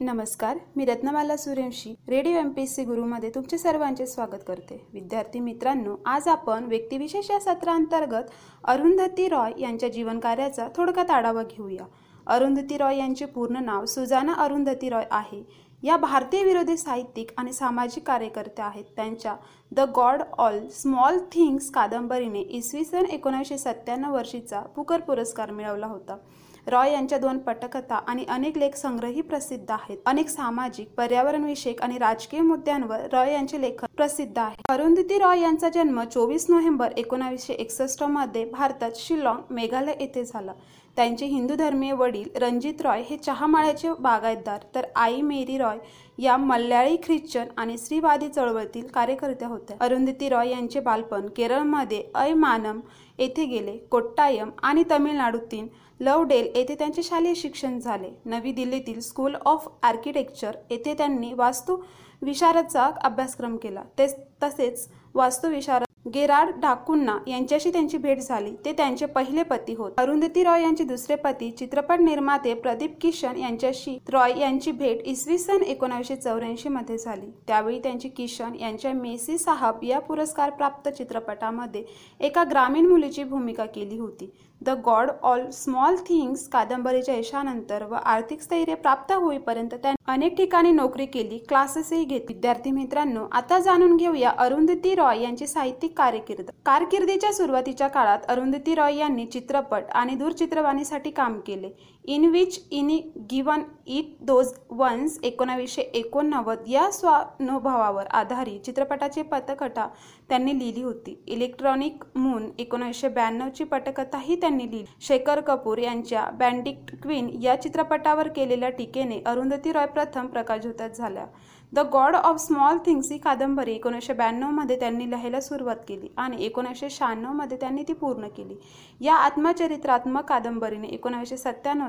नमस्कार मी Ratnamala Suryavanshi radio M P S C गुरुमध्ये तुमचे सर्वांचे स्वागत करते. विद्यार्थी मित्रांनो आज आपण व्यक्तिविशेष या सत्रांतर्गत अरुंधती रॉय यांच्या जीवनकार्याचा थोडक्यात आढावा घेऊया. अरुंधती रॉय यांचे पूर्ण नाव सुजाना अरुंधती रॉय आहे. या भारतीय विरोधी साहित्यिक आणि सामाजिक कार्यकर्त्या आहेत. त्यांच्या the God all small things कादंबरीने इसवी सन एकोणीसशे सत्त्याण्णव वर्षीचा पुकर पुरस्कार मिळवला होता. रॉय यांच्या दोन पटकथा आणि अनेक लेख संग्रही प्रसिद्ध आहेत. अनेक सामाजिक पर्यावरणविषयक आणि राजकीय मुद्द्यांवर रॉय यांचे लेखन प्रसिद्ध आहे. अरुंधती रॉय यांचा जन्म चोवीस नोव्हेंबर एकोणावीसशे एकसष्टमध्ये भारतात शिलाँग मेघालय येथे झाला. त्यांचे हिंदू धर्मीय वडील रणजित रॉय हे चहामाळ्याचे बागायतदार. तर आई मेरी रॉय या मल्याळी ख्रिश्चन आणि स्त्रीवादी चळवळीतील कार्यकर्त्या होत्या अरुंधती रॉय यांचे बालपण केरळमध्ये अयमानम येथे गेले कोट्टायम आणि तमिळनाडूतील लवडेल येथे त्यांचे शालेय शिक्षण झाले. नवी दिल्लीतील स्कूल ऑफ आर्किटेक्चर येथे त्यांनी वास्तू विशारदचा अभ्यासक्रम केला. ते तसेच वास्तुविशारद गेराड डाकुन्ना यांच्याशी त्यांची भेट झाली. ते त्यांचे पहिले पती होत. अरुंधती रॉय यांचे दुसरे पती चित्रपट निर्माते प्रदीप किशन यांच्याशी रॉय यांची भेट इसवी सन एकोणीसशे चौऱ्याऐंशी मध्ये झाली. त्यावेळी त्यांची किशन यांच्या मेसी साहब या पुरस्कार प्राप्त चित्रपटामध्ये एका ग्रामीण मुलीची भूमिका केली होती. The God all small things कादंबरीच्या यशानंतर व आर्थिक स्थैर्य प्राप्त होईपर्यंत त्यांनी अनेक ठिकाणी नोकरी केली क्लासेसही घेत विद्यार्थी मित्रांनो आता जाणून घेऊया अरुंधती रॉय यांची साहित्यिक कारकीर्द. कारकिर्दीच्या सुरुवातीच्या काळात अरुंधती रॉय यांनी चित्रपट आणि दूरचित्रवाणीसाठी काम केले. In which Annie given it those ones एकोणावीसशे एकोणनव्वद या स्वानुभवावर आधारित चित्रपटाची पटकथा त्यांनी लिहिली होती. इलेक्ट्रॉनिक मून एकोणीसशे ब्याण्णवची पटकथाही त्यांनी लिहिली. शेखर कपूर यांच्या बँडिक्ट क्वीन या चित्रपटावर केलेल्या टीकेने अरुंधती रॉय प्रथम प्रकाशझोतात झाल्या the God of small things ही कादंबरी एकोणीसशे ब्याण्णवमध्ये त्यांनी लिहायला सुरुवात केली आणि एकोणीसशे शहाण्णवमध्ये त्यांनी ती पूर्ण केली. या आत्मचरित्रात्मक कादंबरीने एकोणीसशे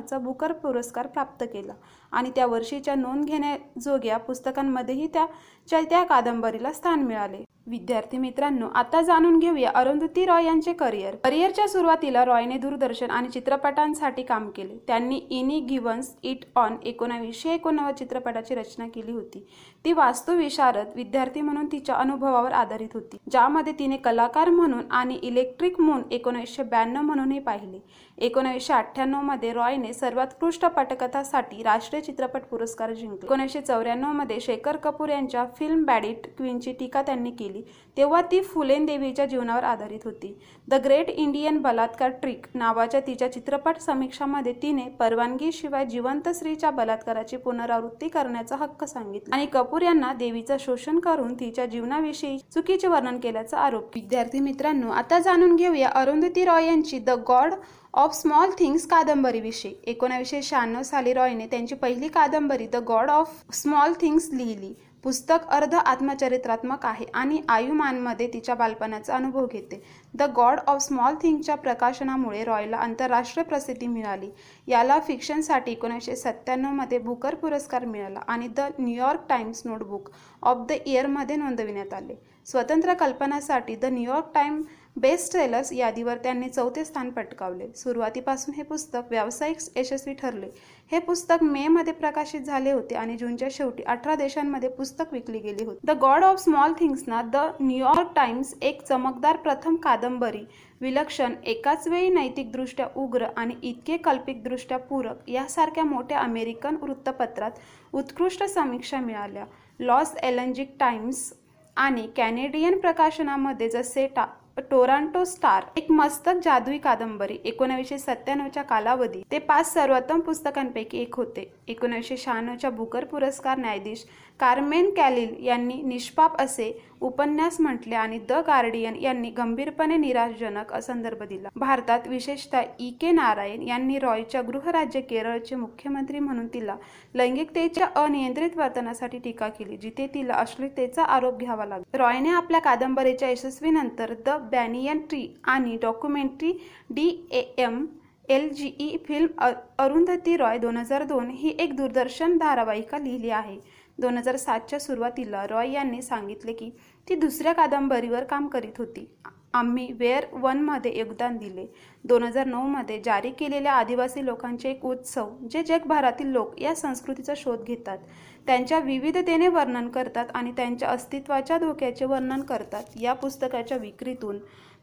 नावाचा बुकर पुरस्कार प्राप्त केला. आणि त्या वर्षीच्या नोंद घेण्याजोग्या पुस्तकांमध्येही त्या त्या कादंबरीला स्थान मिळाले. विद्यार्थी मित्रांनो आता जाणून घेऊया अरुंधती रॉय यांचे करिअर. करिअरच्या सुरुवातीला रॉयने दूरदर्शन आणि चित्रपटांसाठी काम केले. त्यांनी इनी गिव्हन्स इट ऑन एकोणावीसशे एकोणनव्वद चित्रपटाची रचना केली होती. ती वास्तुविशारद विद्यार्थी म्हणून तिच्या अनुभवावर आधारित होती ज्यामध्ये तिने कलाकार म्हणून आणि इलेक्ट्रिक मून एकोणीसशे ब्याण्णव म्हणूनही पाहिले. एकोणीसशे अठ्ठ्याण्णवमध्ये रॉयने सर्वोत्कृष्ट पटकथासाठी राष्ट्रीय चित्रपट पुरस्कार जिंकले. एकोणीसशे चौऱ्याण्णवमध्ये शेखर कपूर यांच्या फिल्म बॅडिट क्वीनची टीका त्यांनी केली तेव्हा ती फुलेन देवीच्या जीवनावर आधारित होती. द ग्रेट इंडियन बलात्कार ट्रिक नावाच्या तिच्या चित्रपट समीक्षामध्ये तिने परवानगीशिवाय जिवंत स्त्रीच्या बलात्काराची पुनरावृत्ती करण्याचा हक्क सांगितला आणि कपूर यांना देवीचं शोषण करून तिच्या जीवनाविषयी चुकीचे वर्णन केल्याचा आरोप. विद्यार्थी मित्रांनो आता जाणून घेऊया अरुंधती रॉय यांची the God of small things कादंबरीविषयी. एकोणावीसशे शहाण्णव साली रॉयने त्यांची पहिली कादंबरी the God of small things लिहिली. पुस्तक अर्ध आत्मचरित्रात्मक आहे आणि आयुमानमध्ये तिच्या बालपणाचा अनुभव घेते. द गॉड ऑफ स्मॉल थिंगच्या प्रकाशनामुळे रॉयला आंतरराष्ट्रीय प्रसिद्धी मिळाली. याला फिक्शनसाठी एकोणीसशे सत्त्याण्णवमध्ये बुकर पुरस्कार मिळाला आणि the New York Times notebook of the इयरमध्ये नोंदविण्यात आले. स्वतंत्र कल्पनासाठी the New York time best sellers यादीवर त्यांनी चौथे स्थान पटकावले. सुरुवातीपासून हे पुस्तक व्यावसायिक यशस्वी ठरले. हे पुस्तक मे मध्ये प्रकाशित झाले होते आणि जूनच्या शेवटी अठरा देशांमध्ये पुस्तक विकली गेली होती. द गॉड ऑफ स्मॉल थिंग्सना द न्यूयॉर्क टाइम्स एक चमकदार प्रथम कादंबरी विलक्षण एकाच वेळी नैतिकदृष्ट्या उग्र आणि इतके कल्पिकदृष्ट्या पूरक यासारख्या मोठ्या अमेरिकन वृत्तपत्रात उत्कृष्ट समीक्षा मिळाल्या. लॉस एलंजिक टाइम्स आणि कॅनेडियन प्रकाशनामध्ये जसे टा टोरांटो स्टार एक मस्तक जादुई कादंबरी एकोणीसशे सत्त्याण्णवच्या कालावधी ते पाच सर्वोत्तम पुस्तकांपैकी एक होते. एकोणीसशे शहाण्णवच्या बुकर पुरस्कार न्यायाधीश कार्मेन कॅलिल यांनी निष्पाप असे उपन्यास म्हटले आणि द गार्डियन यांनी गंभीरपणे निराशजनक संदर्भ दिला. भारतात विशेषतः ई के नारायण यांनी रॉयच्या गृहराज्य केरळचे मुख्यमंत्री म्हणून तिला लैंगिकतेच्या अनियंत्रित वर्तनासाठी टीका केली जिथे तिला अश्लीलतेचा आरोप घ्यावा लागला. रॉयने आपल्या कादंबरीच्या यशस्वीनंतर द बॅनियन ट्री आणि documentary D A M L G E film Arundhati Roy दोन हजार दोन ही एक दूरदर्शन धारावाहिका लिहिली आहे. दोन हजार सातच्या सुरुवातीला रॉय यांनी सांगितले की ती दुसऱ्या कादंबरीवर काम करीत होती. आम्ही वेअर वनमध्ये योगदान दिले. दोन हजार नऊमध्ये जारी केलेल्या आदिवासी लोकांचे एक उत्सव जे जगभरातील लोक या संस्कृतीचा शोध घेतात. त्यांच्या विविधतेने वर्णन करतात आणि त्यांच्या अस्तित्वाच्या धोक्याचे वर्णन करतात. या पुस्तकाच्या विक्रीतून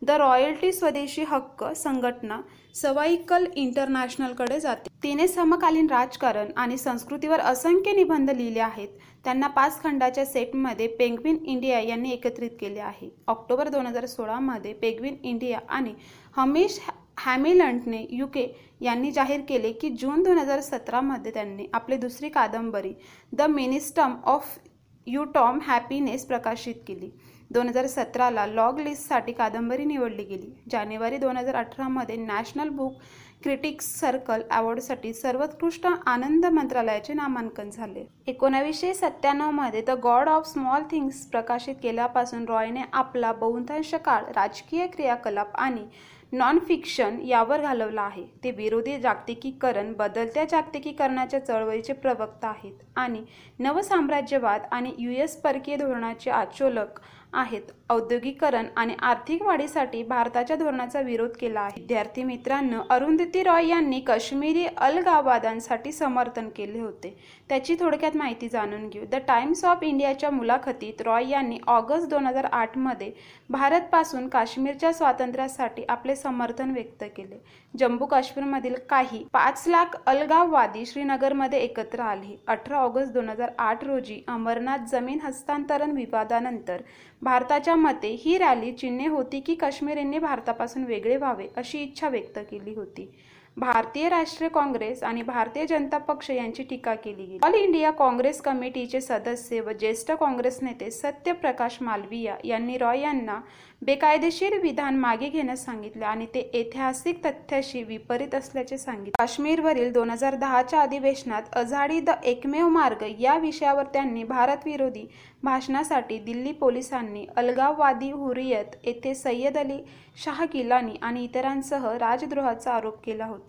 द रॉयल्टी स्वदेशी हक्क संघटना सवाईकल इंटरनॅशनलकडे जाते. तिने समकालीन राजकारण आणि संस्कृतीवर असंख्य निबंध लिहिले आहेत. त्यांना पाच खंडाच्या सेटमध्ये पेंग्विन इंडिया यांनी एकत्रित केले आहे. ऑक्टोबर दोन हजार सोळामध्ये पेंग्विन इंडिया आणि हमेश हॅमिलंटने युके यांनी जाहीर केले की जून दोन हजार सतरामध्ये त्यांनी आपली दुसरी कादंबरी the ministry of utmost happiness प्रकाशित केली. दोन हजार सतराला लॉग लिस्टसाठी कादंबरी निवडली गेली. जानेवारी दोन हजार अठरामध्ये नॅशनल बुक क्रिटिक्स सर्कल अवॉर्डसाठी सर्वोत्कृष्ट आनंद मंत्रालयाचे नामांकन झाले. एकोणावीसशे सत्त्याण्णवमध्ये the God of small things प्रकाशित केल्यापासून रॉयने आपला बहुतांश काळ राजकीय क्रियाकलाप आणि नॉन फिक्शन यावर घालवला आहे. ते विरोधी जागतिकीकरण बदलत्या जागतिकीकरणाच्या चळवळीचे प्रवक्ता आहेत आणि नवसाम्राज्यवाद आणि यू एस परकीय धोरणाचे आचोलक आहेत. औद्योगिकरण आणि आर्थिक वाढीसाठी भारताच्या धोरणाचा विरोध केला आहे. विद्यार्थी मित्रांनो अरुंधती रॉय यांनी काश्मीरी अलगाववादांसाठी समर्थन केले होते. त्याची थोडक्यात माहिती जाणून घेऊ. द टाइम्स ऑफ इंडियाच्या मुलाखतीत रॉय यांनी ऑगस्ट दोन हजार आठमध्ये भारतपासून काश्मीरच्या स्वातंत्र्यासाठी आपले समर्थन व्यक्त केले. जम्मू काश्मीरमधील काही पाच लाख अलगाववादी श्रीनगरमध्ये एकत्र आले. अठरा ऑगस्ट दोन हजार आठ रोजी अमरनाथ जमीन हस्तांतरण विवादानंतर भारताच्या मते ही रॅली चिन्हे होती की काश्मीरींनी भारतापासून वेगळे व्हावे अशी इच्छा व्यक्त केली होती. भारतीय राष्ट्रीय काँग्रेस आणि भारतीय जनता पक्ष यांची टीका केली गेली. ऑल इंडिया काँग्रेस कमिटीचे सदस्य व ज्येष्ठ काँग्रेस नेते सत्यप्रकाश मालविया यांनी रॉय यांना बेकायदेशीर विधान मागे घेण्यास सांगितले आणि ते ऐतिहासिक तथ्याशी विपरीत असल्याचे सांगितले. काश्मीरवरील दोन हजार दहाच्या अधिवेशनात अझाडी द एकमेव मार्ग या विषयावर त्यांनी भारतविरोधी भाषणासाठी दिल्ली पोलिसांनी अलगाववादी हुरियत येथे सय्यद अली शाह गिलानी आणि इतरांसह राजद्रोहाचा आरोप केला होता.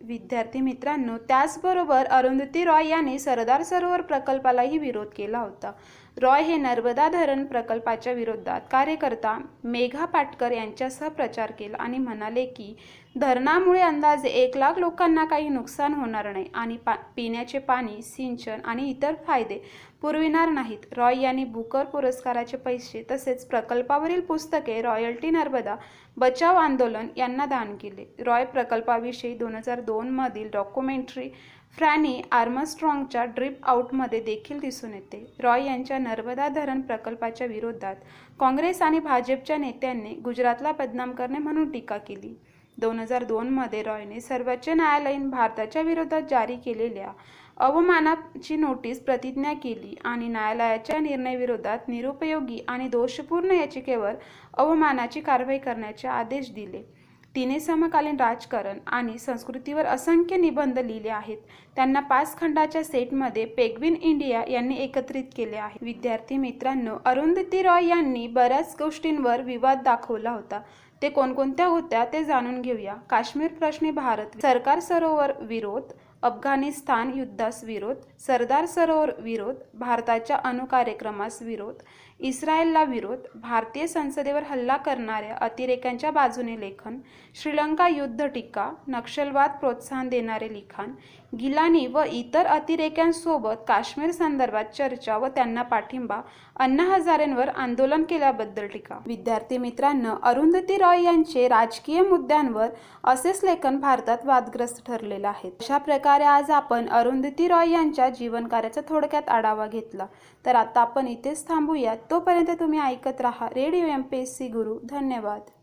विद्यार्थी मित्रांनो त्याचबरोबर अरुंधती रॉय यांनी सरदार सरोवर प्रकल्पालाही विरोध केला होता. रॉय हे नर्मदा धरण प्रकल्पाच्या विरोधात कार्यकर्ता मेघा पाटकर यांच्यासह प्रचार केला आणि म्हणाले की धरणामुळे अंदाजे एक लाख लोकांना काही नुकसान होणार नाही आणि पा पिण्याचे पाणी सिंचन आणि इतर फायदे पुरविणार नाहीत. रॉय यांनी बुकर पुरस्काराचे पैसे तसेच प्रकल्पावरील पुस्तके रॉयल्टी नर्मदा बचाव आंदोलन यांना दान केले. रॉय प्रकल्पाविषयी दोन हजार दोनमधील डॉक्युमेंटरी फ्रॅनी आर्मस्ट्रॉंगच्या ड्रिप आउटमध्ये देखील दिसून येते. रॉय यांच्या नर्मदा धरण प्रकल्पाच्या विरोधात काँग्रेस आणि भाजपच्या नेत्यांनी गुजरातला बदनाम करणे म्हणून टीका केली. दोन हजार दोनमध्ये रॉयने सर्वोच्च न्यायालयीन भारताच्या विरोधात जारी केलेल्या अवमानाची नोटीस प्रतिज्ञा केली आणि न्यायालयाच्या निर्णयाविरोधात निरुपयोगी आणि दोषपूर्ण याचिकेवर अवमानाची कारवाई करण्याचे आदेश दिले. तिने समकालीन राजकारण आणि संस्कृतीवर असंख्य निबंध लिहिले आहेत. त्यांना पाच खंडाच्या सेटमध्ये पेग्विन इंडिया यांनी एकत्रित केले आहे. विद्यार्थी मित्रांनो अरुंधती रॉय यांनी बऱ्याच गोष्टींवर विवाद दाखवला होता. ते कोणकोणत्या होत्या ते जाणून घेऊया. काश्मीर प्रश्नी भारत सरकार सरोवर विरोध अफगाणिस्तान युद्धास विरोध सरदार सरोवर विरोध भारताच्या अणुकार्यक्रमास विरोध इस्रायलला विरोध भारतीय संसदेवर हल्ला करणाऱ्या अतिरेक्यांच्या बाजूने लेखन श्रीलंका युद्ध टीका नक्षलवाद प्रोत्साहन देणारे लिखाण गिलानी व इतर अतिरेक्यांसोबत काश्मीर संदर्भात चर्चा व त्यांना पाठिंबा अण्णा हजारेंवर आंदोलन केल्याबद्दल टीका. विद्यार्थी मित्रांनो अरुंधती रॉय यांचे राजकीय मुद्द्यांवर असेच लेखन भारतात वादग्रस्त ठरलेलं आहे. अशा प्रकारे आज आपण अरुंधती रॉय यांच्या जीवनकार्याचा थोडक्यात आढावा घेतला. तर आता आपण इथेच थांबूया. तोपर्यंत तुम्ही ऐकत राहा radio M P S C Guru. धन्यवाद.